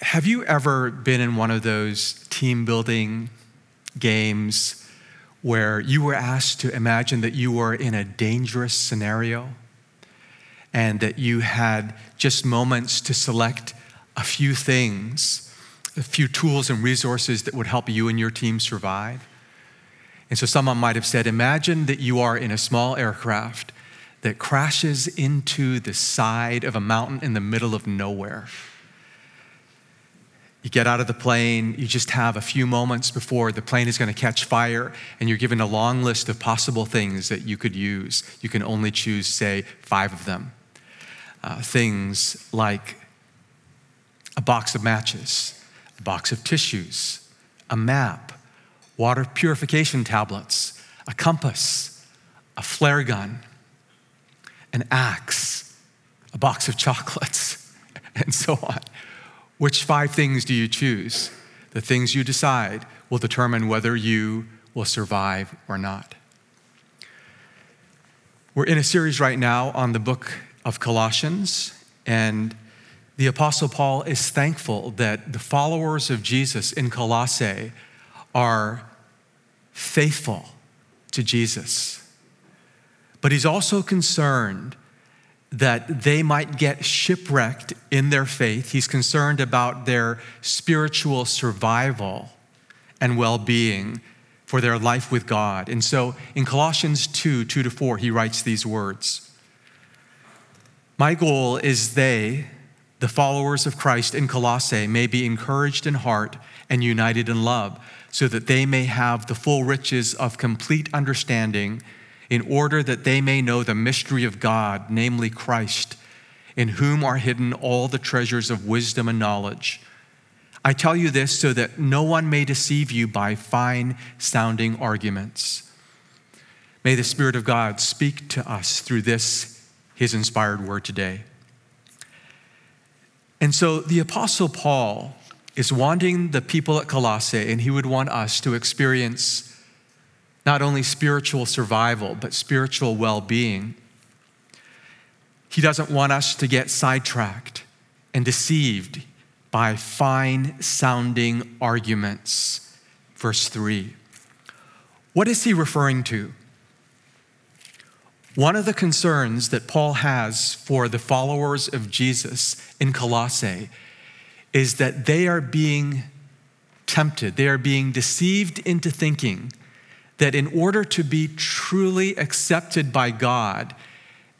have you ever been in one of those team building games where you were asked to imagine that you were in a dangerous scenario and that you had just moments to select a few things, a few tools and resources that would help you and your team survive? And so someone might have said, Imagine that you are in a small aircraft that crashes into the side of a mountain in the middle of nowhere. You get out of the plane, you just have a few moments before the plane is going to catch fire, and you're given a long list of possible things that you could use. You can only choose, say, five of them. Uh, things like a box of matches, a box of tissues, a map, water purification tablets, a compass, a flare gun, an axe, a box of chocolates, and so on. Which five things do you choose? The things you decide will determine whether you will survive or not. We're in a series right now on the book of Colossians, and the Apostle Paul is thankful that the followers of Jesus in Colossae are faithful to Jesus. But he's also concerned that they might get shipwrecked in their faith. He's concerned about their spiritual survival and well being for their life with God. And so in Colossians 2 2 to 4, he writes these words My goal is they, the followers of Christ in Colossae, may be encouraged in heart and united in love, so that they may have the full riches of complete understanding in order that they may know the mystery of God, namely Christ, in whom are hidden all the treasures of wisdom and knowledge. I tell you this so that no one may deceive you by fine sounding arguments. May the Spirit of God speak to us through this, his inspired word today. And so the Apostle Paul is wanting the people at Colossae, and he would want us to experience not only spiritual survival, but spiritual well being. He doesn't want us to get sidetracked and deceived by fine sounding arguments. Verse 3. What is he referring to? One of the concerns that Paul has for the followers of Jesus in Colossae is that they are being tempted, they are being deceived into thinking that in order to be truly accepted by God,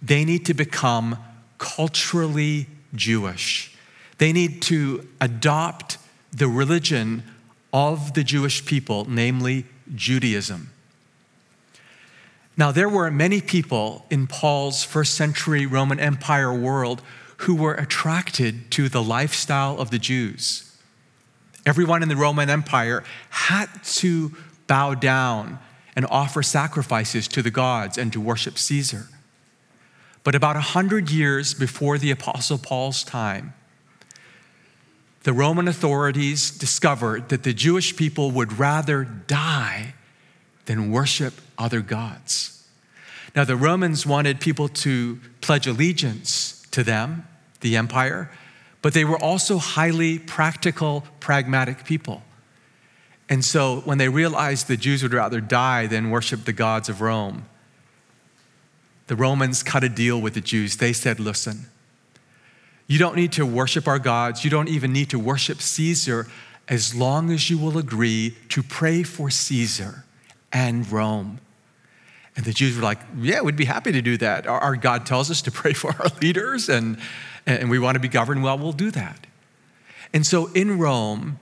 they need to become culturally Jewish. They need to adopt the religion of the Jewish people, namely Judaism. Now, there were many people in Paul's first century Roman Empire world who were attracted to the lifestyle of the Jews. Everyone in the Roman Empire had to bow down and offer sacrifices to the gods and to worship Caesar. But about a hundred years before the Apostle Paul's time, the Roman authorities discovered that the Jewish people would rather die than worship other gods. Now, the Romans wanted people to pledge allegiance to them, the empire, but they were also highly practical, pragmatic people. And so when they realized the Jews would rather die than worship the gods of Rome, the Romans cut a deal with the Jews. They said, listen, you don't need to worship our gods. You don't even need to worship Caesar as long as you will agree to pray for Caesar and Rome. And the Jews were like, yeah, we'd be happy to do that. Our, our God tells us to pray for our leaders and, and we want to be governed well, we'll do that. And so in Rome,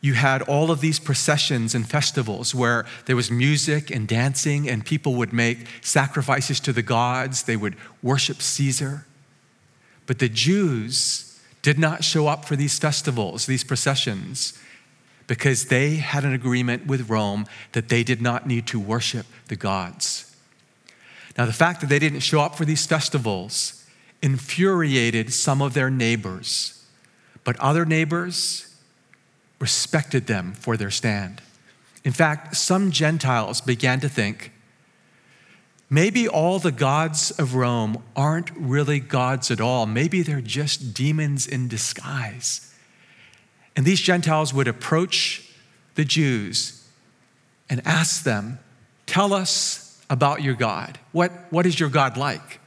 you had all of these processions and festivals where there was music and dancing, and people would make sacrifices to the gods. They would worship Caesar. But the Jews did not show up for these festivals, these processions, because they had an agreement with Rome that they did not need to worship the gods. Now, the fact that they didn't show up for these festivals infuriated some of their neighbors, but other neighbors, respected them for their stand. In fact, some Gentiles began to think maybe all the gods of Rome aren't really gods at all. Maybe they're just demons in disguise. And these Gentiles would approach the Jews and ask them, Tell us about your God. What, what is your God like?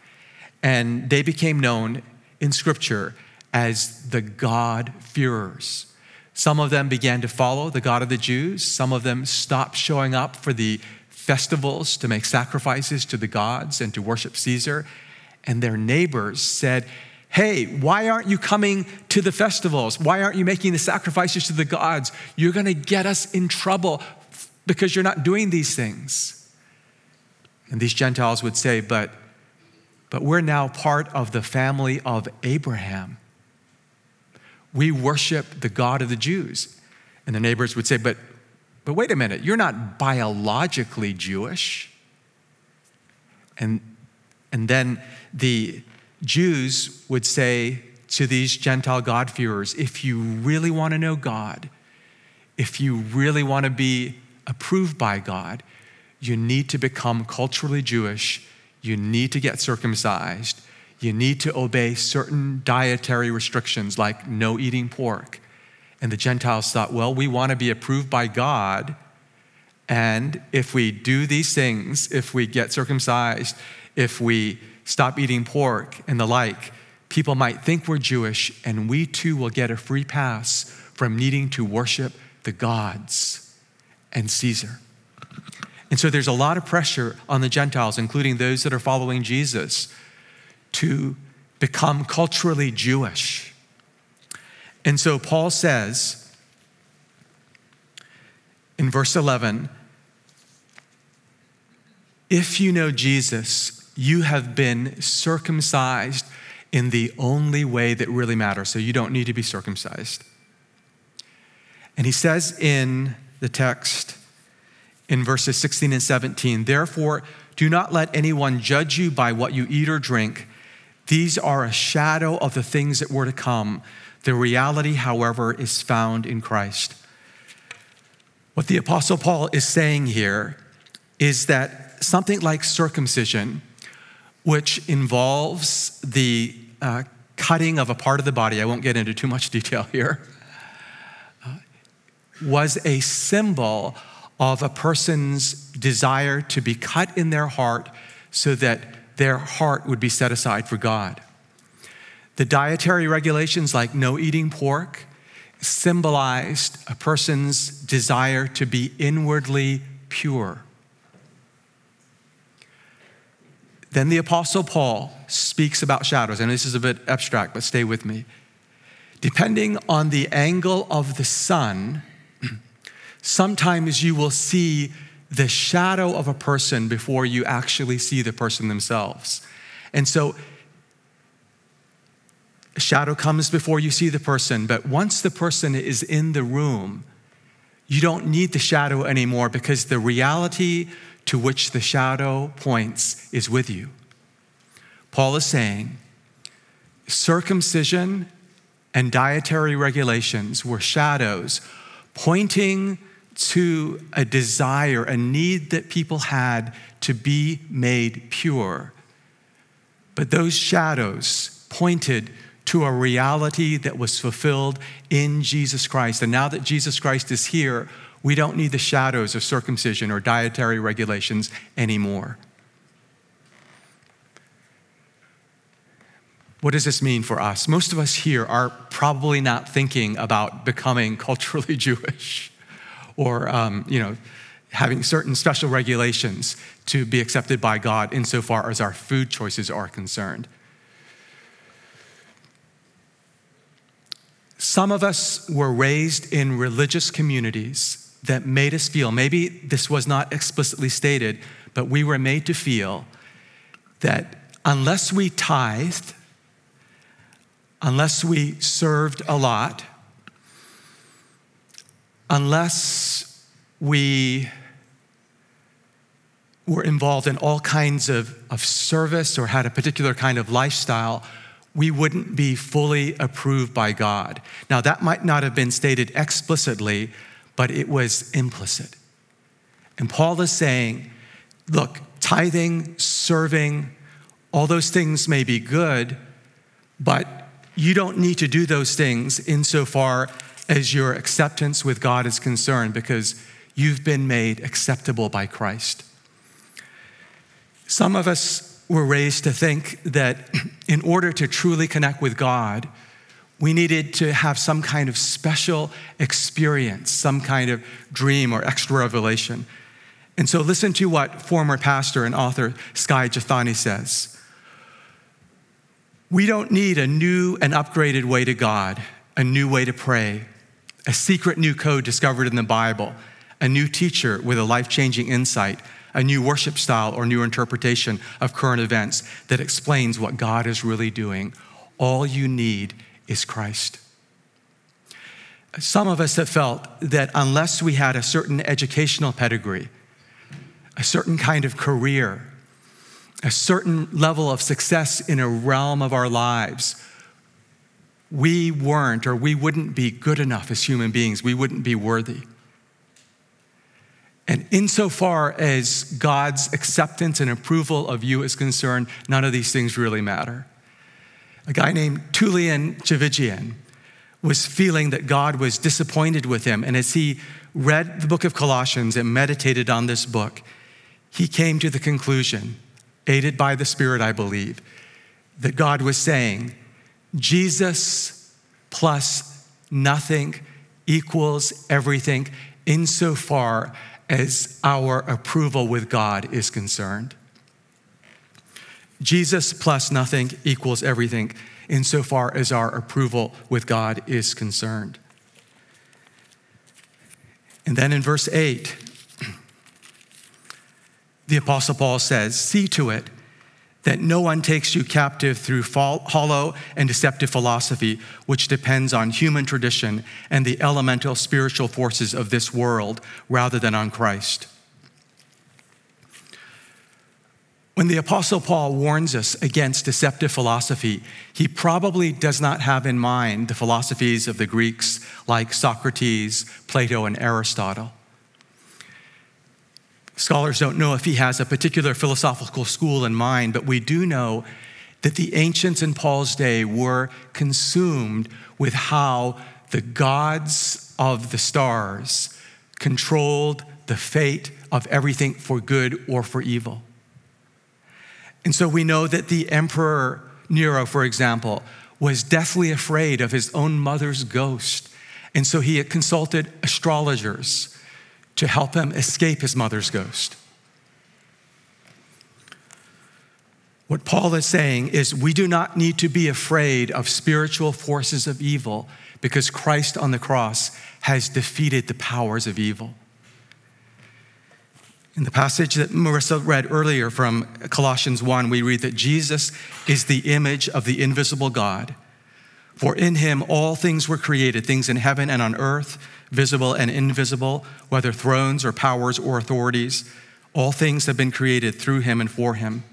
And they became known in Scripture as the God-fearers. Some of them began to follow the God of the Jews. Some of them stopped showing up for the festivals to make sacrifices to the gods and to worship Caesar. And their neighbors said, Hey, why aren't you coming to the festivals? Why aren't you making the sacrifices to the gods? You're going to get us in trouble because you're not doing these things. And these Gentiles would say, But, but we're now part of the family of Abraham. We worship the God of the Jews. And the neighbors would say, But, but wait a minute, you're not biologically Jewish. And, and then the Jews would say to these Gentile God-fearers, if you really want to know God, if you really want to be approved by God, you need to become culturally Jewish, you need to get circumcised, you need to obey certain dietary restrictions like no eating pork. And the Gentiles thought, well, we want to be approved by God. And if we do these things, if we get circumcised, if we stop eating pork and the like, people might think we're Jewish, and we too will get a free pass from needing to worship the gods and Caesar. And so there's a lot of pressure on the Gentiles, including those that are following Jesus, to become culturally Jewish. And so Paul says in verse 11 if you know Jesus, you have been circumcised in the only way that really matters. So you don't need to be circumcised. And he says in the text, in verses 16 and 17, therefore, do not let anyone judge you by what you eat or drink. These are a shadow of the things that were to come. The reality, however, is found in Christ. What the Apostle Paul is saying here is that something like circumcision which involves the uh, cutting of a part of the body, I won't get into too much detail here, uh, was a symbol of a person's desire to be cut in their heart so that their heart would be set aside for God. The dietary regulations, like no eating pork, symbolized a person's desire to be inwardly pure. Then the Apostle Paul speaks about shadows, and this is a bit abstract, but stay with me. Depending on the angle of the sun, sometimes you will see the shadow of a person before you actually see the person themselves. And so, a shadow comes before you see the person, but once the person is in the room, you don't need the shadow anymore because the reality to which the shadow points is with you. Paul is saying circumcision and dietary regulations were shadows pointing to a desire, a need that people had to be made pure. But those shadows pointed to a reality that was fulfilled in Jesus Christ. And now that Jesus Christ is here, we don't need the shadows of circumcision or dietary regulations anymore. What does this mean for us? Most of us here are probably not thinking about becoming culturally Jewish or, um, you know, having certain special regulations to be accepted by God insofar as our food choices are concerned. Some of us were raised in religious communities that made us feel, maybe this was not explicitly stated, but we were made to feel that unless we tithed, unless we served a lot, unless we were involved in all kinds of, of service or had a particular kind of lifestyle, we wouldn't be fully approved by God. Now, that might not have been stated explicitly, but it was implicit. And Paul is saying, look, tithing, serving, all those things may be good, but you don't need to do those things insofar as your acceptance with God is concerned because you've been made acceptable by Christ. Some of us were raised to think that in order to truly connect with God, we needed to have some kind of special experience, some kind of dream or extra revelation. And so, listen to what former pastor and author Skye Jethani says. We don't need a new and upgraded way to God, a new way to pray, a secret new code discovered in the Bible, a new teacher with a life changing insight, a new worship style or new interpretation of current events that explains what God is really doing. All you need is Christ. Some of us have felt that unless we had a certain educational pedigree, a certain kind of career, a certain level of success in a realm of our lives, we weren't or we wouldn't be good enough as human beings. We wouldn't be worthy. And insofar as God's acceptance and approval of you is concerned, none of these things really matter. A guy named Tullian Tchividjian was feeling that God was disappointed with him. And as he read the book of Colossians and meditated on this book, he came to the conclusion, aided by the Spirit, I believe, that God was saying, Jesus plus nothing equals everything insofar as our approval with God is concerned. Jesus plus nothing equals everything insofar as our approval with God is concerned. And then in verse 8, the Apostle Paul says, See to it that no one takes you captive through hollow and deceptive philosophy, which depends on human tradition and the elemental spiritual forces of this world rather than on Christ. When the Apostle Paul warns us against deceptive philosophy, he probably does not have in mind the philosophies of the Greeks like Socrates, Plato, and Aristotle. Scholars don't know if he has a particular philosophical school in mind, but we do know that the ancients in Paul's day were consumed with how the gods of the stars controlled the fate of everything for good or for evil. And so we know that the Emperor Nero, for example, was deathly afraid of his own mother's ghost. And so he consulted astrologers to help him escape his mother's ghost. What Paul is saying is we do not need to be afraid of spiritual forces of evil because Christ on the cross has defeated the powers of evil. In the passage that Marissa read earlier from Colossians 1, we read that Jesus is the image of the invisible God. For in him all things were created, things in heaven and on earth visible and invisible, whether thrones or powers or authorities. All things have been created through him and for him.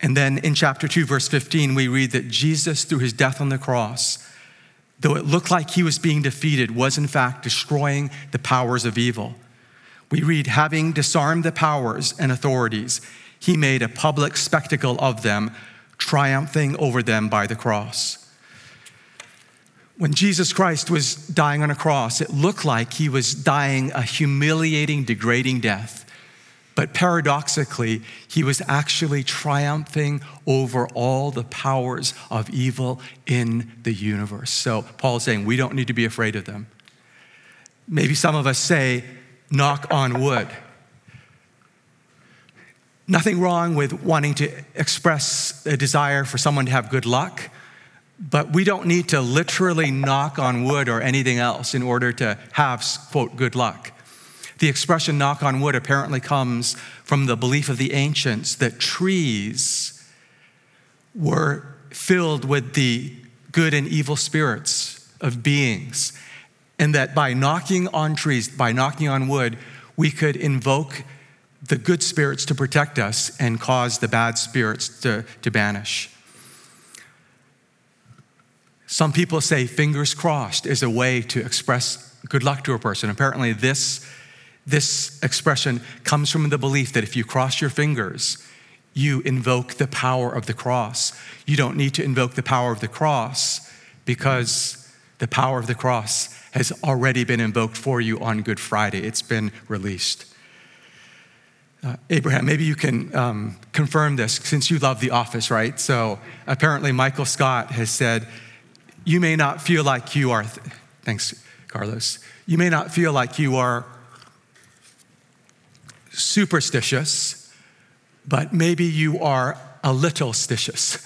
And then in chapter 2, verse 15, we read that Jesus, through his death on the cross, though it looked like he was being defeated, was in fact destroying the powers of evil. We read, having disarmed the powers and authorities, he made a public spectacle of them, triumphing over them by the cross. When Jesus Christ was dying on a cross, it looked like he was dying a humiliating, degrading death. But paradoxically, he was actually triumphing over all the powers of evil in the universe. So Paul is saying we don't need to be afraid of them. Maybe some of us say, knock on wood. Nothing wrong with wanting to express a desire for someone to have good luck. But we don't need to literally knock on wood or anything else in order to have, quote, good luck. The expression knock on wood apparently comes from the belief of the ancients that trees were filled with the good and evil spirits of beings, and that by knocking on trees, by knocking on wood, we could invoke the good spirits to protect us and cause the bad spirits to, to banish. Some people say fingers crossed is a way to express good luck to a person. Apparently, this, this expression comes from the belief that if you cross your fingers, you invoke the power of the cross. You don't need to invoke the power of the cross because The power of the cross has already been invoked for you on Good Friday, it's been released. Uh, Abraham, maybe you can um, confirm this since you love The Office, right? So apparently, Michael Scott has said, You may not feel like you are, th- thanks, Carlos, you may not feel like you are superstitious, but maybe you are a little stitious.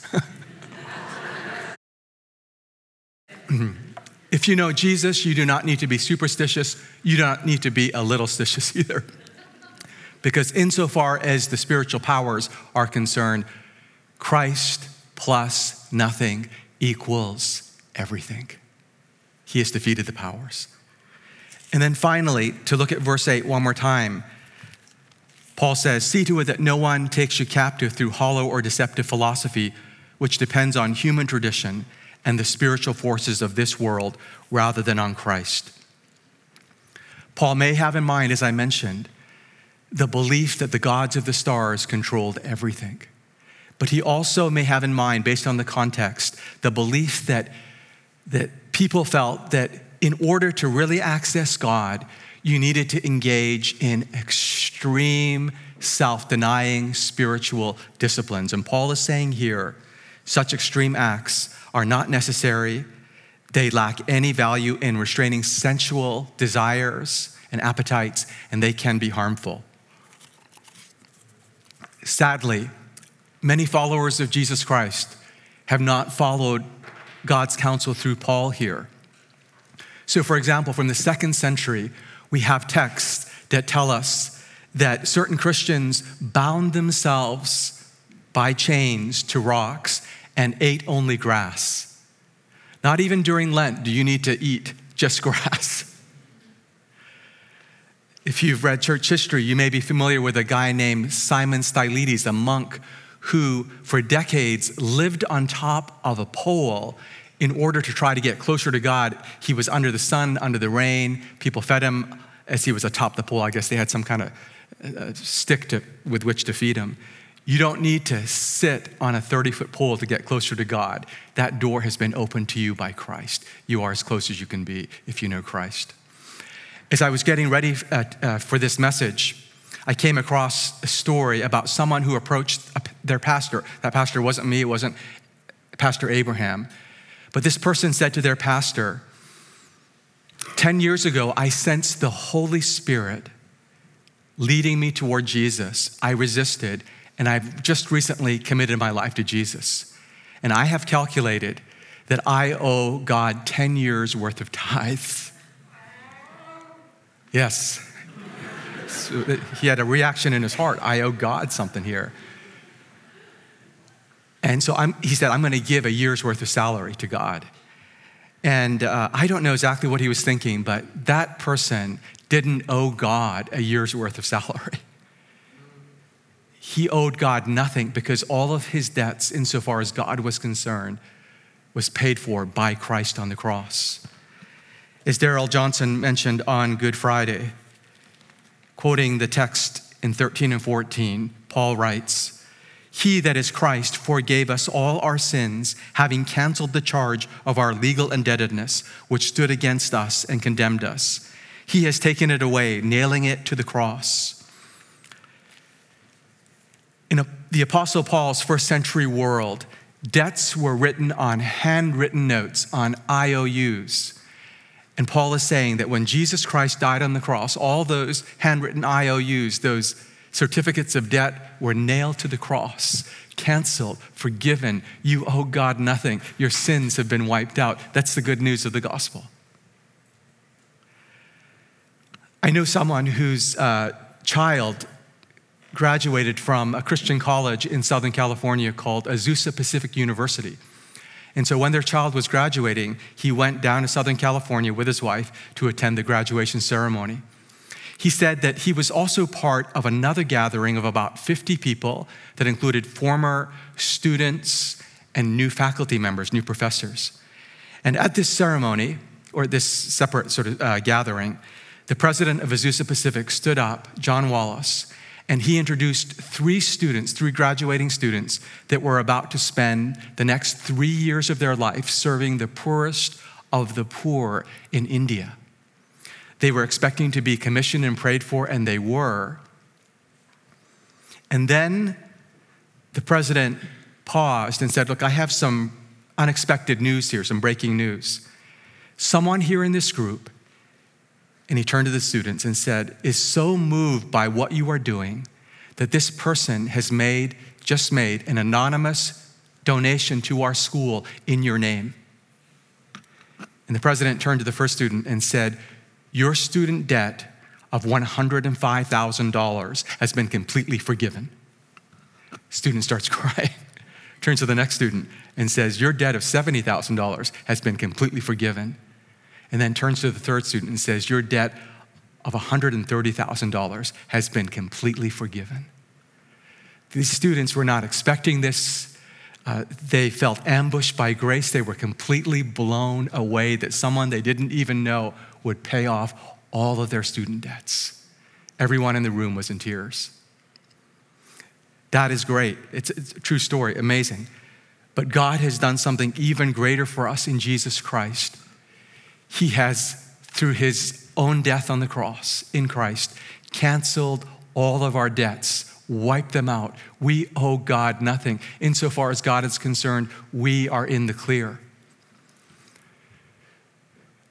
if you know Jesus, you do not need to be superstitious. You do not need to be a little stitious either. Because insofar as the spiritual powers are concerned, Christ plus nothing equals everything. He has defeated the powers. And then finally, to look at verse 8 one more time, Paul says, See to it that no one takes you captive through hollow or deceptive philosophy, which depends on human tradition and the spiritual forces of this world rather than on Christ. Paul may have in mind, as I mentioned, the belief that the gods of the stars controlled everything. But he also may have in mind, based on the context, the belief that, that people felt that in order to really access God, you needed to engage in extreme, self denying spiritual disciplines. And Paul is saying here such extreme acts are not necessary, they lack any value in restraining sensual desires and appetites, and they can be harmful. Sadly, many followers of Jesus Christ have not followed God's counsel through Paul here. So, for example, from the second century, we have texts that tell us that certain Christians bound themselves by chains to rocks and ate only grass. Not even during Lent do you need to eat just grass. If you've read church history, you may be familiar with a guy named Simon Stylites, a monk who, for decades, lived on top of a pole in order to try to get closer to God. He was under the sun, under the rain. People fed him as he was atop the pole. I guess they had some kind of uh, stick to, with which to feed him. You don't need to sit on a 30 foot pole to get closer to God. That door has been opened to you by Christ. You are as close as you can be if you know Christ. As I was getting ready uh, uh, for this message, I came across a story about someone who approached their pastor. That pastor wasn't me, it wasn't Pastor Abraham. But this person said to their pastor, 10 years ago, I sensed the Holy Spirit leading me toward Jesus. I resisted, and I've just recently committed my life to Jesus. And I have calculated that I owe God 10 years worth of tithes. Yes. So he had a reaction in his heart. I owe God something here. And so I'm, he said, I'm going to give a year's worth of salary to God. And uh, I don't know exactly what he was thinking, but that person didn't owe God a year's worth of salary. He owed God nothing because all of his debts, insofar as God was concerned, was paid for by Christ on the cross. As Darrell Johnson mentioned on Good Friday, quoting the text in 13 and 14, Paul writes, He that is Christ forgave us all our sins, having canceled the charge of our legal indebtedness, which stood against us and condemned us. He has taken it away, nailing it to the cross. In the Apostle Paul's first century world, debts were written on handwritten notes, on IOUs. And Paul is saying that when Jesus Christ died on the cross, all those handwritten IOUs, those certificates of debt, were nailed to the cross, canceled, forgiven. You owe God nothing. Your sins have been wiped out. That's the good news of the gospel. I know someone whose uh, child graduated from a Christian college in Southern California called Azusa Pacific University. And so when their child was graduating, he went down to Southern California with his wife to attend the graduation ceremony. He said that he was also part of another gathering of about 50 people that included former students and new faculty members, new professors. And at this ceremony, or this separate sort of uh, gathering, the president of Azusa Pacific stood up, Jon Wallace, and he introduced three students, three graduating students, that were about to spend the next three years of their life serving the poorest, of the poor in India. They were expecting to be commissioned and prayed for, and they were. And then the president paused and said, Look, I have some unexpected news here, some breaking news. Someone here in this group, and he turned to the students and said, is so moved by what you are doing that this person has made, just made, an anonymous donation to our school in your name. And the president turned to the first student and said, Your student debt of $105,000 has been completely forgiven. Student starts crying, turns to the next student and says, Your debt of $70,000 has been completely forgiven. And then turns to the third student and says, Your debt of $130,000 has been completely forgiven. These students were not expecting this. Uh, they felt ambushed by grace. They were completely blown away that someone they didn't even know would pay off all of their student debts. Everyone in the room was in tears. That is great. It's, it's a true story, amazing. But God has done something even greater for us in Jesus Christ. He has, through his own death on the cross in Christ, canceled all of our debts, wiped them out. We owe God nothing. Insofar as God is concerned, we are in the clear.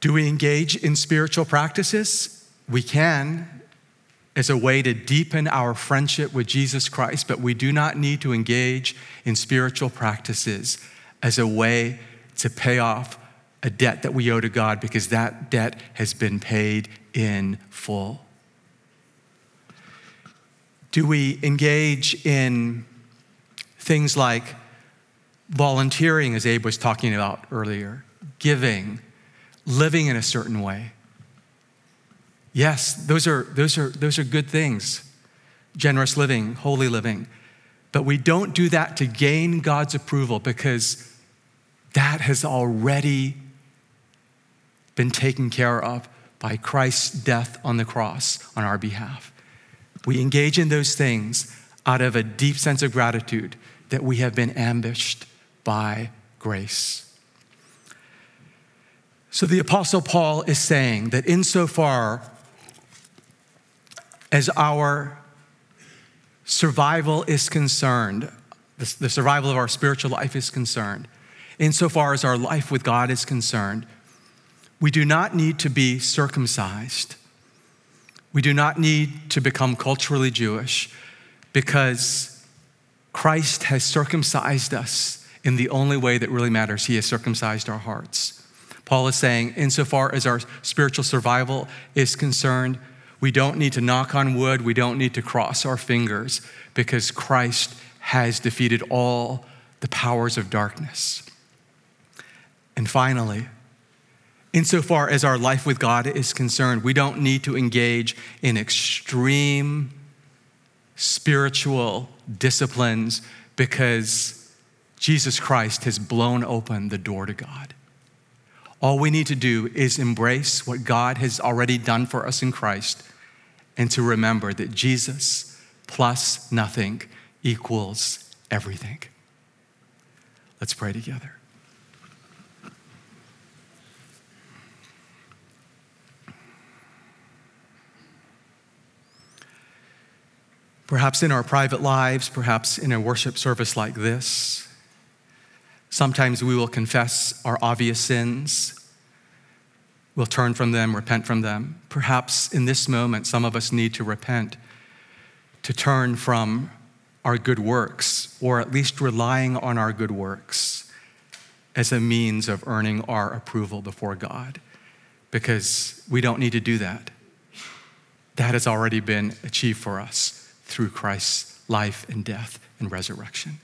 Do we engage in spiritual practices? We can as a way to deepen our friendship with Jesus Christ, but we do not need to engage in spiritual practices as a way to pay off a debt that we owe to God because that debt has been paid in full. Do we engage in things like volunteering, as Abe was talking about earlier, giving, living in a certain way? Yes, those are, those are, those are good things generous living, holy living. But we don't do that to gain God's approval because that has already been taken care of by Christ's death on the cross on our behalf. We engage in those things out of a deep sense of gratitude that we have been ambushed by grace. So the Apostle Paul is saying that insofar as our survival is concerned, the, survival of our spiritual life is concerned, insofar as our life with God is concerned, we do not need to be circumcised. We do not need to become culturally Jewish because Christ has circumcised us in the only way that really matters. He has circumcised our hearts. Paul is saying, insofar as our spiritual survival is concerned, we don't need to knock on wood. We don't need to cross our fingers because Christ has defeated all the powers of darkness. And finally, insofar as our life with God is concerned, we don't need to engage in extreme spiritual disciplines because Jesus Christ has blown open the door to God. All we need to do is embrace what God has already done for us in Christ and to remember that Jesus plus nothing equals everything. Let's pray together. Perhaps in our private lives, perhaps in a worship service like this, sometimes we will confess our obvious sins We'll turn from them, repent from them. Perhaps in this moment, some of us need to repent, to turn from our good works, or at least relying on our good works as a means of earning our approval before God, because we don't need to do that. That has already been achieved for us through Christ's life and death and resurrection.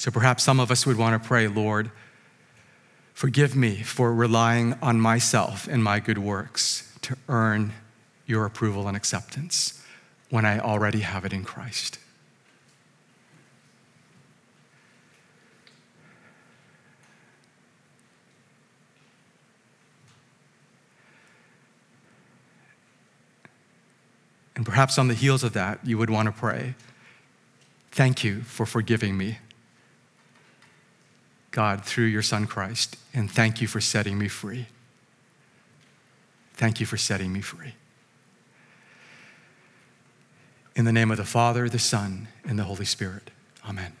So perhaps some of us would want to pray, Lord, Forgive me for relying on myself and my good works to earn your approval and acceptance when I already have it in Christ. And perhaps on the heels of that, you would want to pray, Thank you for forgiving me God, through your Son Christ, and thank you for setting me free. Thank you for setting me free. In the name of the Father, the Son, and the Holy Spirit. Amen.